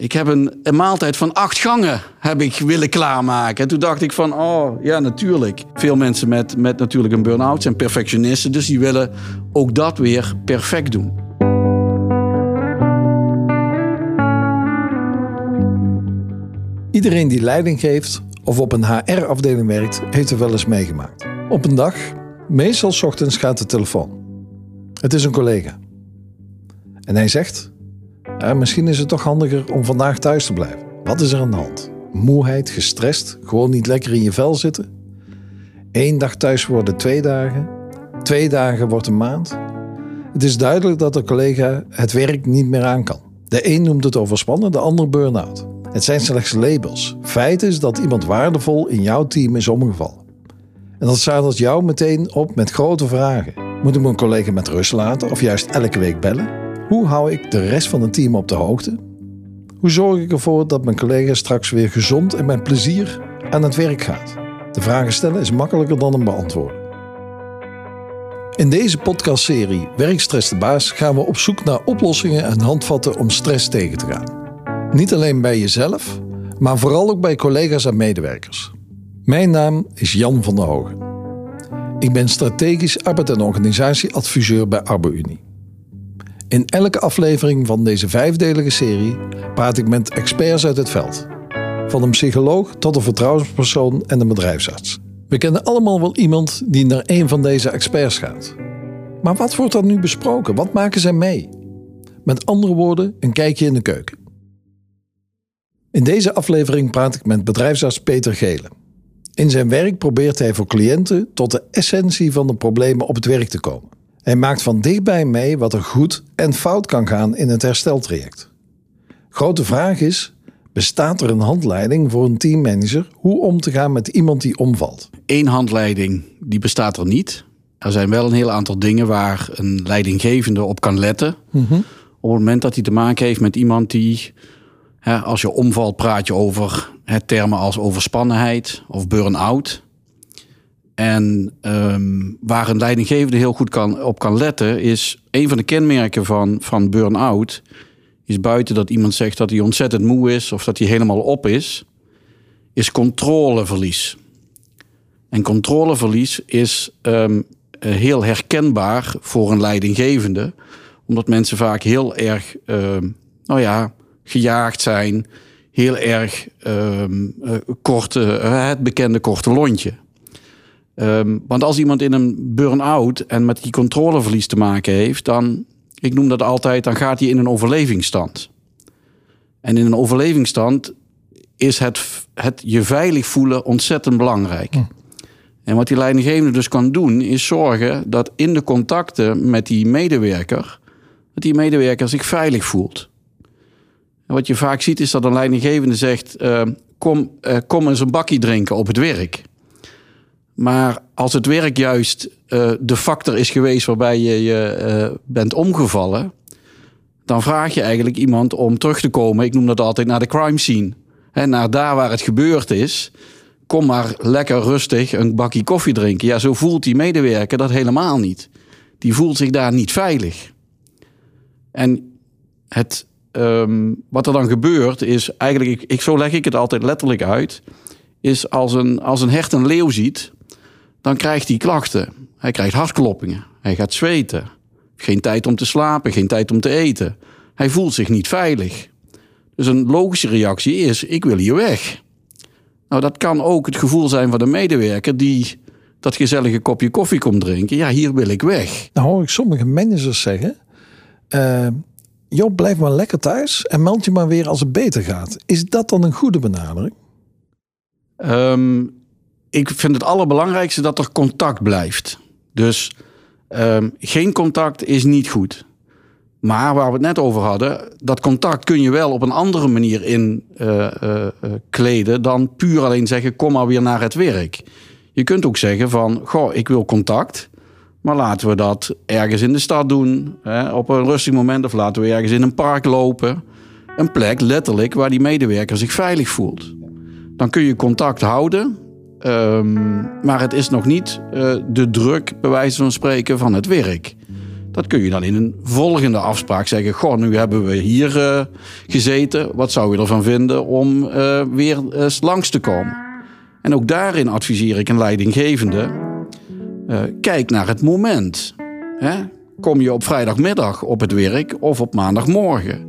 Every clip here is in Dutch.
Ik heb een, een maaltijd van acht gangen heb ik willen klaarmaken. En toen dacht ik van, oh ja, natuurlijk. Veel mensen met, met natuurlijk een burn-out zijn perfectionisten. Dus die willen ook dat weer perfect doen. Iedereen die leiding geeft of op een HR-afdeling werkt, heeft er wel eens meegemaakt. Op een dag, meestal ochtends, gaat de telefoon. Het is een collega. En hij zegt: "Eh, Misschien is het toch handiger om vandaag thuis te blijven. Wat is er aan de hand? Moeheid, gestrest, gewoon niet lekker in je vel zitten? Eén dag thuis worden twee dagen, twee dagen wordt een maand. Het is duidelijk dat de collega het werk niet meer aan kan. De een noemt het overspannen, de ander burn-out. Het zijn slechts labels. Feit is dat iemand waardevol in jouw team is omgevallen. En dat zadelt jou meteen op met grote vragen. Moet ik mijn collega met rust laten of juist elke week bellen? Hoe hou ik de rest van het team op de hoogte? Hoe zorg ik ervoor dat mijn collega straks weer gezond en met plezier aan het werk gaat? De vragen stellen is makkelijker dan hem beantwoorden. In deze podcastserie Werkstress de Baas gaan we op zoek naar oplossingen en handvatten om stress tegen te gaan. Niet alleen bij jezelf, maar vooral ook bij collega's en medewerkers. Mijn naam is Jan van der Hogen. Ik ben strategisch arbeid- en organisatieadviseur bij ArboUnie. In elke aflevering van deze vijfdelige serie praat ik met experts uit het veld. Van een psycholoog tot een vertrouwenspersoon en een bedrijfsarts. We kennen allemaal wel iemand die naar een van deze experts gaat. Maar wat wordt er nu besproken? Wat maken zij mee? Met andere woorden, een kijkje in de keuken. In deze aflevering praat ik met bedrijfsarts Peter Gelen. In zijn werk probeert hij voor cliënten tot de essentie van de problemen op het werk te komen. Hij maakt van dichtbij mee wat er goed en fout kan gaan in het hersteltraject. Grote vraag is: bestaat er een handleiding voor een teammanager hoe om te gaan met iemand die omvalt? Eén handleiding, die bestaat er niet. Er zijn wel een heel aantal dingen waar een leidinggevende op kan letten. Op het moment dat hij te maken heeft met iemand die, hè, als je omvalt, praat je over hè, termen als overspannenheid of burn-out. En ehm, waar een leidinggevende heel goed kan, op kan letten, is een van de kenmerken van, van burn-out. Is buiten dat iemand zegt dat hij ontzettend moe is of dat hij helemaal op is, is controleverlies. En controleverlies is ehm, eh, heel herkenbaar voor een leidinggevende, omdat mensen vaak heel erg, ehm, nou ja, gejaagd zijn, heel erg eh, korte, eh, het bekende korte lontje. Ehm, want als iemand in een burn-out en met die controleverlies te maken heeft, dan, ik noem dat altijd, dan gaat hij in een overlevingsstand. En in een overlevingsstand is het, het je veilig voelen ontzettend belangrijk. En wat die leidinggevende dus kan doen, is zorgen dat in de contacten met die medewerker, dat die medewerker zich veilig voelt. En wat je vaak ziet is dat een leidinggevende zegt, eh, kom, eh, kom eens een bakje drinken op het werk. Maar als het werk juist eh, de factor is geweest waarbij je je eh, bent omgevallen, dan vraag je eigenlijk iemand om terug te komen. Ik noem dat altijd naar de crime scene. Hè, naar daar waar het gebeurd is. Kom maar lekker rustig een bakje koffie drinken. Ja, zo voelt die medewerker dat helemaal niet. Die voelt zich daar niet veilig. En het, ehm, wat er dan gebeurt is eigenlijk, ik, ik, zo leg ik het altijd letterlijk uit, is als een, als een hert een leeuw ziet, dan krijgt hij klachten. Hij krijgt hartkloppingen, hij gaat zweten, geen tijd om te slapen, geen tijd om te eten. Hij voelt zich niet veilig. Dus een logische reactie is: ik wil hier weg. Nou, dat kan ook het gevoel zijn van de medewerker die dat gezellige kopje koffie komt drinken. Ja, hier wil ik weg. Nou hoor ik sommige managers zeggen... eh joh, blijf maar lekker thuis en meld je maar weer als het beter gaat. Is dat dan een goede benadering? Ehm, ik vind het allerbelangrijkste dat er contact blijft. Dus ehm, geen contact is niet goed. Maar waar we het net over hadden, dat contact kun je wel op een andere manier in eh, eh, eh, kleden dan puur alleen zeggen: kom maar weer naar het werk. Je kunt ook zeggen van: goh, ik wil contact. Maar laten we dat ergens in de stad doen, hè, op een rustig moment, of laten we ergens in een park lopen. Een plek letterlijk waar die medewerker zich veilig voelt. Dan kun je contact houden, ehm, maar het is nog niet eh, de druk, bij wijze van spreken, van het werk. Dat kun je dan in een volgende afspraak zeggen. Goh, nu hebben we hier uh, gezeten. Wat zou je ervan vinden om uh, weer langs te komen? En ook daarin adviseer ik een leidinggevende. Kijk naar het moment. Hè? Kom je op vrijdagmiddag op het werk of op maandagmorgen?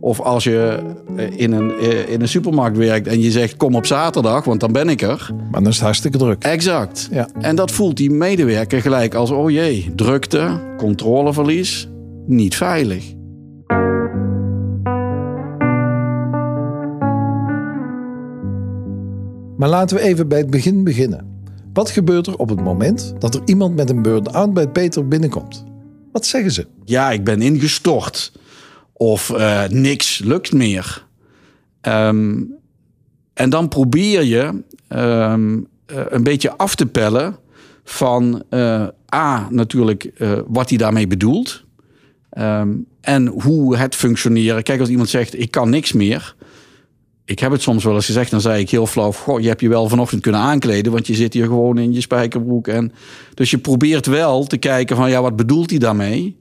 Of als je in een, in een supermarkt werkt en je zegt kom op zaterdag, want dan ben ik er. Maar dan is het hartstikke druk. Exact. Ja. En dat voelt die medewerker gelijk als oh jee, drukte, controleverlies, niet veilig. Maar laten we even bij het begin beginnen. Wat gebeurt er op het moment dat er iemand met een burn-out bij Peter binnenkomt? Wat zeggen ze? Ja, ik ben ingestort. Of uh, niks lukt meer. Um, en dan probeer je um, een beetje af te pellen van uh, A, natuurlijk wat hij daarmee bedoelt. Um, en hoe het functioneren. Kijk, als iemand zegt: Ik kan niks meer. Ik heb het soms wel eens gezegd, dan zei ik heel flauw: Goh, je hebt je wel vanochtend kunnen aankleden, want je zit hier gewoon in je spijkerbroek. En, dus je probeert wel te kijken van ja, wat bedoelt hij daarmee?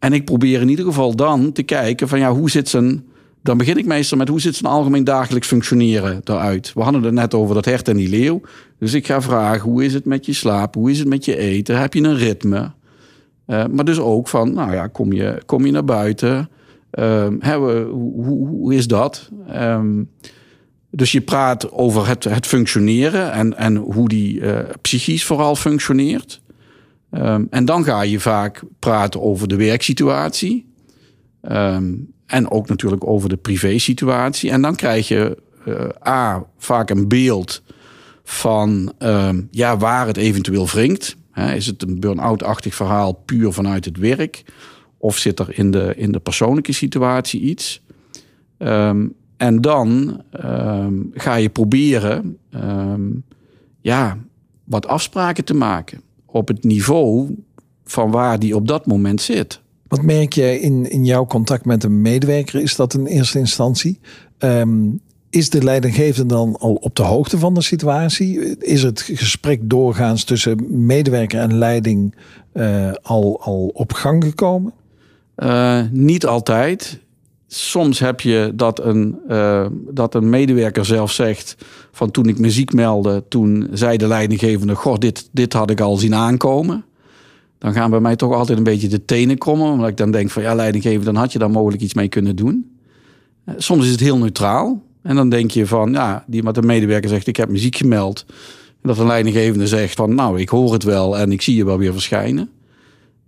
En ik probeer in ieder geval dan te kijken van ja, hoe zit zijn. Dan begin ik meestal met hoe zit zijn algemeen dagelijks functioneren eruit. We hadden het net over dat hert en die leeuw. Dus ik ga vragen, hoe is het met je slaap? Hoe is het met je eten? Heb je een ritme? Uh, maar dus ook van, nou ja, kom je, kom je naar buiten? Uh, hè, hoe, hoe, is dat? Um, dus je praat over het, het functioneren en, en hoe die uh, psychisch vooral functioneert. Um, en dan ga je vaak praten over de werksituatie. Um, en ook natuurlijk over de privésituatie. En dan krijg je uh, A, vaak een beeld van um, ja, waar het eventueel wringt. Is het een burn-out-achtig verhaal puur vanuit het werk? Of zit er in de, in de persoonlijke situatie iets? en dan ga je proberen ja, wat afspraken te maken op het niveau van waar die op dat moment zit. Wat merk je in, in jouw contact met een medewerker? Is dat in eerste instantie? Um, is de leidinggevende dan al op de hoogte van de situatie? Is het gesprek doorgaans tussen medewerker en leiding uh, al, al op gang gekomen? Uh, niet altijd soms heb je dat een, uh, dat een medewerker zelf zegt van toen ik me ziek meldde, toen zei de leidinggevende, goh, dit, dit had ik al zien aankomen. Dan gaan bij mij toch altijd een beetje de tenen krommen, omdat ik dan denk van ja, leidinggevende, dan had je daar mogelijk iets mee kunnen doen. Uh, soms is het heel neutraal. En dan denk je van, ja, die wat een medewerker zegt, ik heb me ziek gemeld. En dat een leidinggevende zegt van, nou, ik hoor het wel en ik zie je wel weer verschijnen.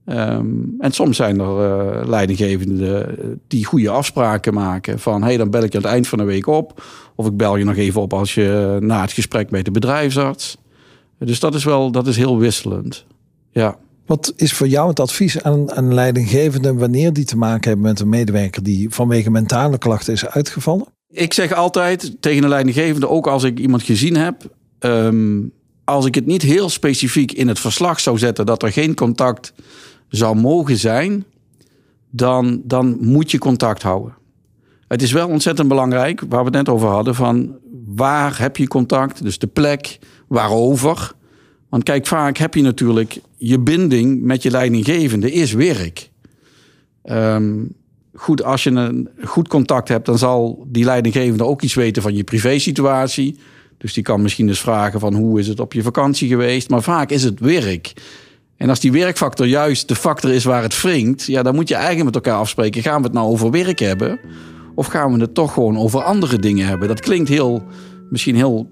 Um, en soms zijn er uh, leidinggevenden eh, die goede afspraken maken. Van hé, hey, dan bel ik je aan het eind van de week op. Of ik bel je nog even op als je na het gesprek met de bedrijfsarts. Dus dat is wel dat is heel wisselend. Ja. Wat is voor jou het advies aan, aan leidinggevenden wanneer die te maken hebben met een medewerker die vanwege mentale klachten is uitgevallen? Ik zeg altijd tegen een leidinggevende, ook als ik iemand gezien heb. Um, als ik het niet heel specifiek in het verslag zou zetten dat er geen contact zou mogen zijn, dan, dan moet je contact houden. Het is wel ontzettend belangrijk, waar we het net over hadden, van waar heb je contact, dus de plek, waarover. Want kijk, vaak heb je natuurlijk je binding met je leidinggevende is werk. Um, goed, als je een goed contact hebt, dan zal die leidinggevende ook iets weten van je privésituatie. Dus die kan misschien eens vragen van hoe is het op je vakantie geweest. Maar vaak is het werk. En als die werkfactor juist de factor is waar het wringt, ja, dan moet je eigenlijk met elkaar afspreken: gaan we het nou over werk hebben? Of gaan we het toch gewoon over andere dingen hebben? Dat klinkt heel, misschien heel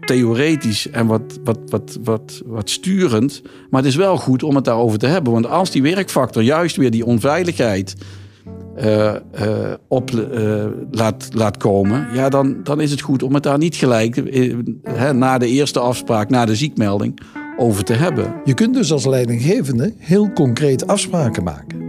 theoretisch en wat, wat, wat, wat, wat sturend. Maar het is wel goed om het daarover te hebben. Want als die werkfactor juist weer die onveiligheid uh, uh, op uh, laat, laat komen, ja, dan, dan is het goed om het daar niet gelijk hè, na de eerste afspraak, na de ziekmelding, over te hebben. Je kunt dus als leidinggevende heel concreet afspraken maken.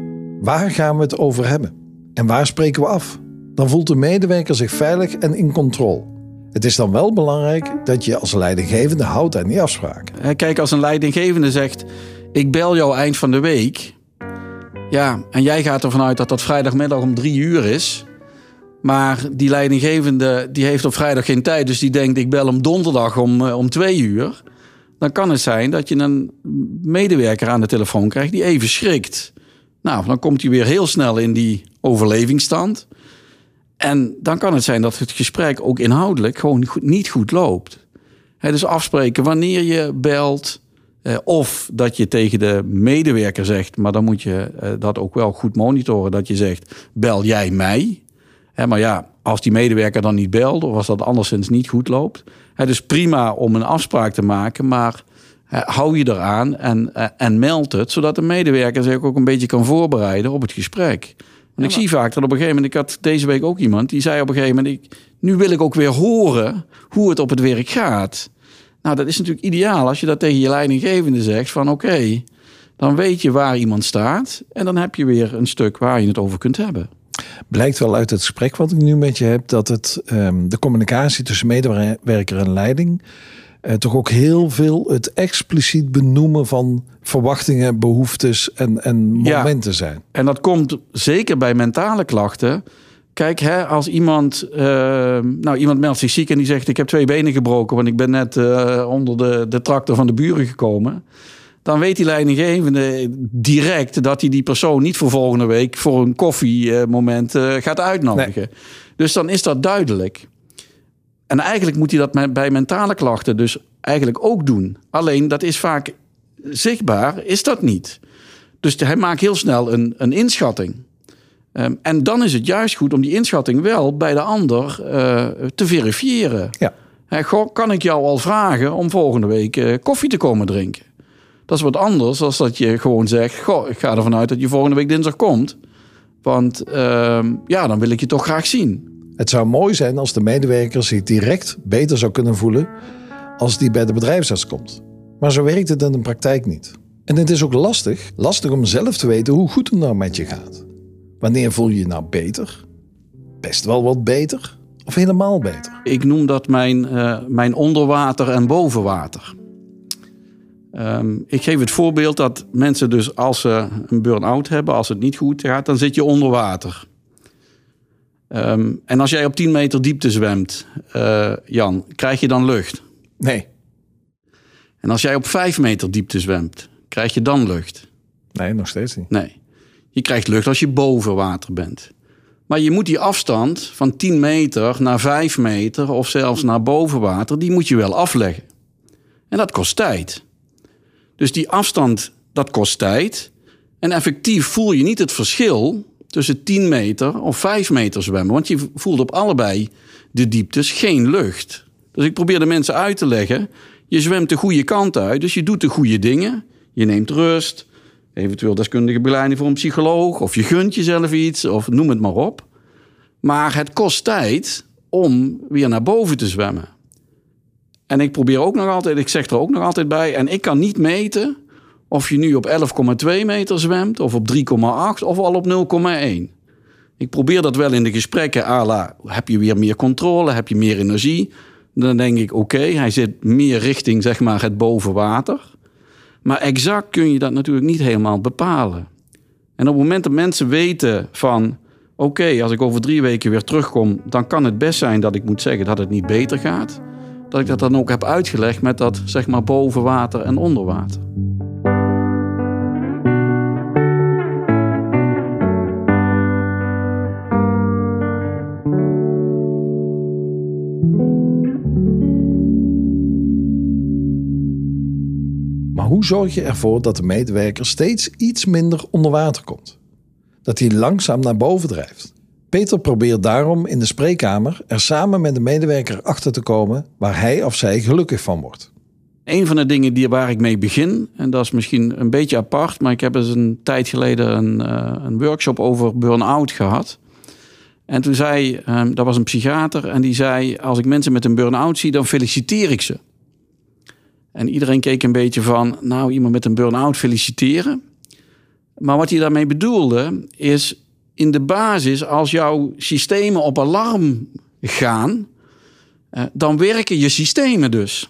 Waar gaan we het over hebben? En waar spreken we af? Dan voelt de medewerker zich veilig en in controle. Het is dan wel belangrijk dat je als leidinggevende houdt aan die afspraken. Kijk, als een leidinggevende zegt: Ik bel jou eind van de week. Ja, en jij gaat ervan uit dat dat vrijdagmiddag om drie uur is. Maar die leidinggevende die heeft op vrijdag geen tijd. Dus die denkt: Ik bel hem donderdag om, eh, om twee uur dan kan het zijn dat je een medewerker aan de telefoon krijgt die even schrikt. Nou, dan komt hij weer heel snel in die overlevingsstand. En dan kan het zijn dat het gesprek ook inhoudelijk gewoon niet goed loopt. dus afspreken wanneer je belt. Of dat je tegen de medewerker zegt, maar dan moet je eh, dat ook wel goed monitoren. Dat je zegt, bel jij mij? maar ja, als die medewerker dan niet belt of als dat anderszins niet goed loopt. Het is prima om een afspraak te maken, maar hou je eraan en, eh, en meld het, zodat de medewerker zich ook een beetje kan voorbereiden op het gesprek. En ik zie vaak dat op een gegeven moment, ik had deze week ook iemand die zei op een gegeven moment, ik, nu wil ik ook weer horen hoe het op het werk gaat. Nou, dat is natuurlijk ideaal als je dat tegen je leidinggevende zegt van oké, dan weet je waar iemand staat en dan heb je weer een stuk waar je het over kunt hebben. Blijkt wel uit het gesprek wat ik nu met je heb dat het um, de communicatie tussen medewerker en leiding uh, toch ook heel veel het expliciet benoemen van verwachtingen, behoeftes en, en momenten ja, zijn. En dat komt zeker bij mentale klachten. Kijk, hè, als iemand, uh, nou, iemand meldt zich ziek en die zegt: Ik heb twee benen gebroken, want ik ben net uh, onder de, de tractor van de buren gekomen. Dan weet die leidinggevende direct dat hij die persoon niet voor volgende week voor een koffiemoment uh, gaat uitnodigen. Nee. Dus dan is dat duidelijk. En eigenlijk moet hij dat bij mentale klachten dus eigenlijk ook doen. Alleen dat is vaak zichtbaar, is dat niet. Dus hij maakt heel snel een, een inschatting. Um, en dan is het juist goed om die inschatting wel bij de ander uh, te verifiëren. Ja. He, goh, kan ik jou al vragen om volgende week uh, koffie te komen drinken? Dat is wat anders dan dat je gewoon zegt: Goh, ik ga ervan uit dat je volgende week dinsdag komt. Want uh, ja, dan wil ik je toch graag zien. Het zou mooi zijn als de medewerker zich direct beter zou kunnen voelen als die bij de bedrijfsarts komt. Maar zo werkt het in de praktijk niet. En het is ook lastig, lastig om zelf te weten hoe goed het nou met je gaat. Wanneer voel je je nou beter? Best wel wat beter? Of helemaal beter? Ik noem dat mijn, uh, mijn onderwater en bovenwater. Um, ik geef het voorbeeld dat mensen dus als ze een burn-out hebben, als het niet goed gaat, dan zit je onder water. Um, en als jij op 10 meter diepte zwemt, uh, Jan, krijg je dan lucht? Nee. En als jij op 5 meter diepte zwemt, krijg je dan lucht? Nee, nog steeds niet. Nee. Je krijgt lucht als je boven water bent. Maar je moet die afstand van 10 meter naar 5 meter of zelfs naar boven water, die moet je wel afleggen. En dat kost tijd. Dus die afstand, dat kost tijd. En effectief voel je niet het verschil tussen 10 meter of 5 meter zwemmen. Want je voelt op allebei de dieptes geen lucht. Dus ik probeer de mensen uit te leggen. Je zwemt de goede kant uit, dus je doet de goede dingen. Je neemt rust, eventueel deskundige begeleiding voor een psycholoog, of je gunt jezelf iets, of noem het maar op. Maar het kost tijd om weer naar boven te zwemmen. En ik probeer ook nog altijd, ik zeg er ook nog altijd bij, en ik kan niet meten of je nu op 11,2 meter zwemt, of op 3,8 of al op 0,1. Ik probeer dat wel in de gesprekken. Ala, heb je weer meer controle? Heb je meer energie? Dan denk ik, oké, hij zit meer richting zeg maar, het bovenwater. Maar exact kun je dat natuurlijk niet helemaal bepalen. En op het moment dat mensen weten van... oké, als ik over drie weken weer terugkom... dan kan het best zijn dat ik moet zeggen dat het niet beter gaat. Dat ik dat dan ook heb uitgelegd met dat zeg maar boven water en onder water. hoe zorg je ervoor dat de medewerker steeds iets minder onder water komt? Dat hij langzaam naar boven drijft. Peter probeert daarom in de spreekkamer er samen met de medewerker achter te komen waar hij of zij gelukkig van wordt. Een van de dingen die, waar ik mee begin, en dat is misschien een beetje apart, maar ik heb eens een tijd geleden een, uh, een workshop over burn-out gehad. En toen zei, um, dat was een psychiater, en die zei: Als ik mensen met een burn-out zie, dan feliciteer ik ze. En iedereen keek een beetje van, nou, iemand met een burn-out feliciteren. Maar wat hij daarmee bedoelde, is in de basis, als jouw systemen op alarm gaan, eh, dan werken je systemen dus.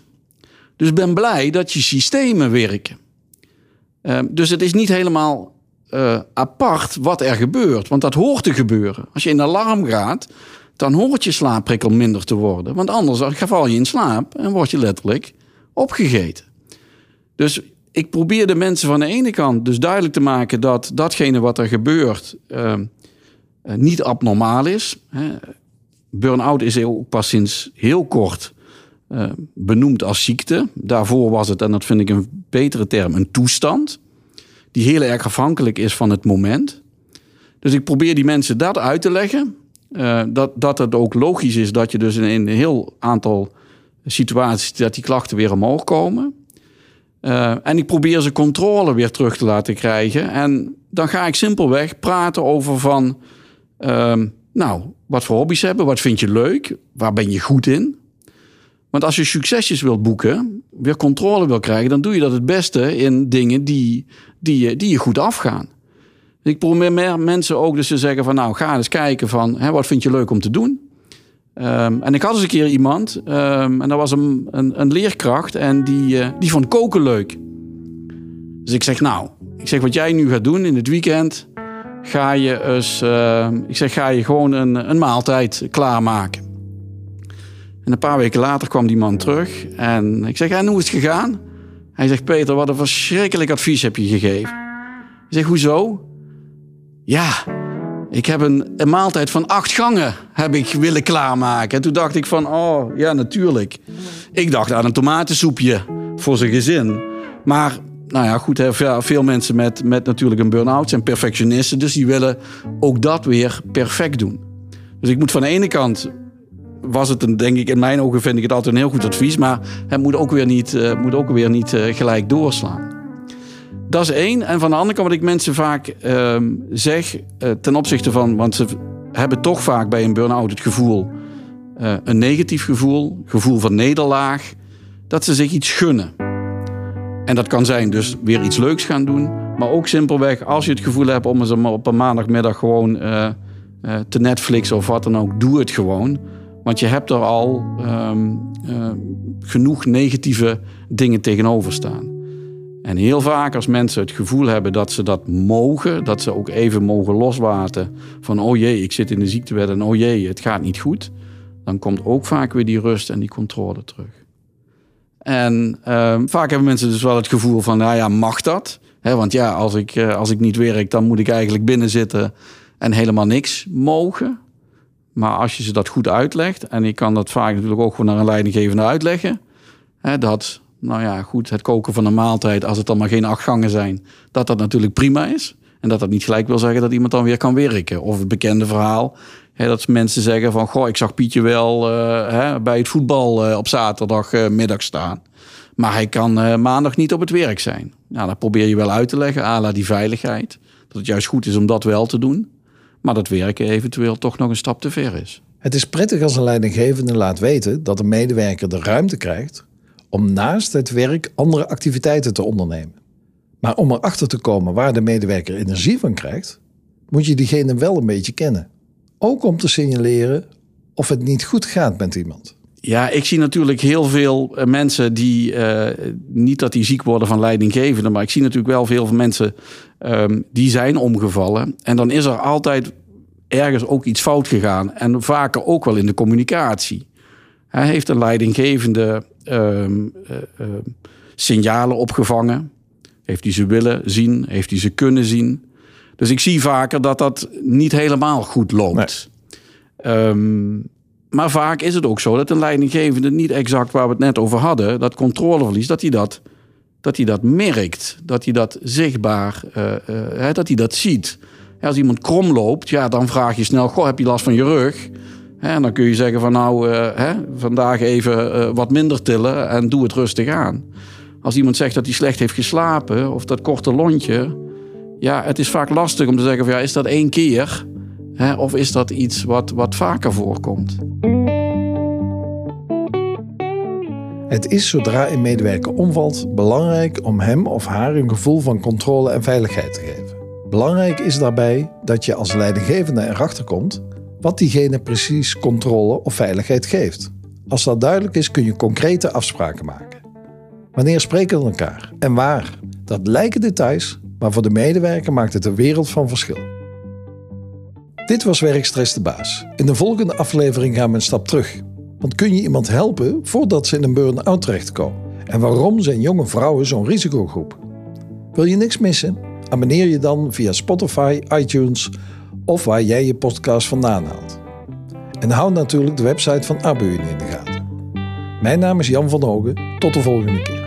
Dus ben blij dat je systemen werken. Eh, dus het is niet helemaal uh, apart wat er gebeurt, want dat hoort te gebeuren. Als je in alarm gaat, dan hoort je slaapprikkel minder te worden. Want anders val je in slaap en word je letterlijk opgegeten. Dus ik probeer de mensen van de ene kant dus duidelijk te maken dat datgene wat er gebeurt ehm, eh, niet abnormaal is. Burn-out is ook pas sinds heel kort uh, benoemd als ziekte. Daarvoor was het, en dat vind ik een betere term, een toestand. Die heel erg afhankelijk is van het moment. Dus ik probeer die mensen dat uit te leggen. Uh, dat, dat het ook logisch is dat je dus in een heel aantal situaties dat die klachten weer omhoog komen. Uh, en ik probeer ze controle weer terug te laten krijgen. En dan ga ik simpelweg praten over van, uh, nou, wat voor hobby's hebben, wat vind je leuk, waar ben je goed in. Want als je succesjes wilt boeken, weer controle wil krijgen, dan doe je dat het beste in dingen die, die, je, die je goed afgaan. Ik probeer meer mensen ook dus te zeggen van nou ga eens kijken van hè, wat vind je leuk om te doen. Um, en ik had eens een keer iemand um, en dat was een, een, leerkracht en die, uh, die vond koken leuk. Dus ik zeg nou, ik zeg wat jij nu gaat doen in het weekend, ga je eens, uh, ik zeg ga je gewoon een, een maaltijd klaarmaken. En een paar weken later kwam die man terug en ik zeg en hoe is het gegaan? Hij zegt Peter, wat een verschrikkelijk advies heb je gegeven. Ik zeg hoezo? Ja, ik heb een, een, maaltijd van acht gangen heb ik willen klaarmaken. En toen dacht ik van, oh ja, natuurlijk. Ik dacht aan een tomatensoepje voor zijn gezin. Maar, nou ja, goed, veel mensen met, met natuurlijk een burn-out zijn perfectionisten. Dus die willen ook dat weer perfect doen. Dus ik moet van de ene kant, was het een, denk ik, in mijn ogen vind ik het altijd een heel goed advies. Maar het moet ook weer niet, uh, moet ook weer niet uh, gelijk doorslaan. Dat is één. En van de andere kant wat ik mensen vaak uh, zeg uh, ten opzichte van... want ze hebben toch vaak bij een burn-out het gevoel... Uh, een negatief gevoel, gevoel van nederlaag... dat ze zich iets gunnen. En dat kan zijn dus weer iets leuks gaan doen... maar ook simpelweg als je het gevoel hebt om eens op een maandagmiddag gewoon... Uh, te Netflix of wat dan ook, doe het gewoon. Want je hebt er al um, genoeg negatieve dingen tegenover staan. En heel vaak als mensen het gevoel hebben dat ze dat mogen, dat ze ook even mogen loslaten van oh jee, ik zit in de ziektewet en oh jee, het gaat niet goed, dan komt ook vaak weer die rust en die controle terug. En uh, vaak hebben mensen dus wel het gevoel van, nou ja, mag dat? Want ja, als ik, uh, als ik niet werk, dan moet ik eigenlijk binnen zitten en helemaal niks mogen. Maar als je ze dat goed uitlegt, en ik kan dat vaak natuurlijk ook gewoon naar een leidinggevende uitleggen, dat nou ja, goed, het koken van een maaltijd, als het dan maar geen acht gangen zijn, dat dat natuurlijk prima is. En dat dat niet gelijk wil zeggen dat iemand dan weer kan werken. Of het bekende verhaal, hè, dat mensen zeggen van, goh, ik zag Pietje wel uh, hè, bij het voetbal uh, op zaterdagmiddag uh, staan. Maar hij kan maandag niet op het werk zijn. Nou, dat probeer je wel uit te leggen, ala die veiligheid. Dat het juist goed is om dat wel te doen. Maar dat werken eventueel toch nog een stap te ver is. Het is prettig als een leidinggevende laat weten dat de medewerker de ruimte krijgt om naast het werk andere activiteiten te ondernemen. Maar om erachter te komen waar de medewerker energie van krijgt, moet je diegene wel een beetje kennen. Ook om te signaleren of het niet goed gaat met iemand. Ja, ik zie natuurlijk heel veel eh, mensen die, uh, niet dat die ziek worden van leidinggevende, maar ik zie natuurlijk wel veel mensen um, die zijn omgevallen. En dan is er altijd ergens ook iets fout gegaan. En vaker ook wel in de communicatie. Hij heeft een leidinggevende uh, uh, signalen opgevangen. Heeft hij ze willen zien? Heeft hij ze kunnen zien? Dus ik zie vaker dat dat niet helemaal goed loopt. Nee. Um, maar vaak is het ook zo dat een leidinggevende niet exact waar we het net over hadden, dat controleverlies, dat hij dat, dat, hij dat merkt. Dat hij dat zichtbaar, uh, dat hij dat ziet. als iemand krom loopt, ja, dan vraag je snel: Goh, heb je last van je rug? En dan kun je zeggen van nou, uh, hè, vandaag even uh, wat minder tillen en doe het rustig aan. Als iemand zegt dat hij slecht heeft geslapen of dat korte lontje. Ja, het is vaak lastig om te zeggen van ja, is dat één keer? Hè, of is dat iets wat, wat vaker voorkomt? Het is zodra een medewerker omvalt belangrijk om hem of haar een gevoel van controle en veiligheid te geven. Belangrijk is daarbij dat je als leidinggevende erachter komt wat diegene precies controle of veiligheid geeft. Als dat duidelijk is, kun je concrete afspraken maken. Wanneer spreken we elkaar en waar? Dat lijken details, maar voor de medewerker maakt het een wereld van verschil. Dit was Werkstress de Baas. In de volgende aflevering gaan we een stap terug. Want kun je iemand helpen voordat ze in een burn-out terechtkomen? En waarom zijn jonge vrouwen zo'n risicogroep? Wil je niks missen? Abonneer je dan via Spotify, iTunes of waar jij je podcast vandaan haalt. En houd natuurlijk de website van ABU in de gaten. Mijn naam is Jan van Hogen. Tot de volgende keer.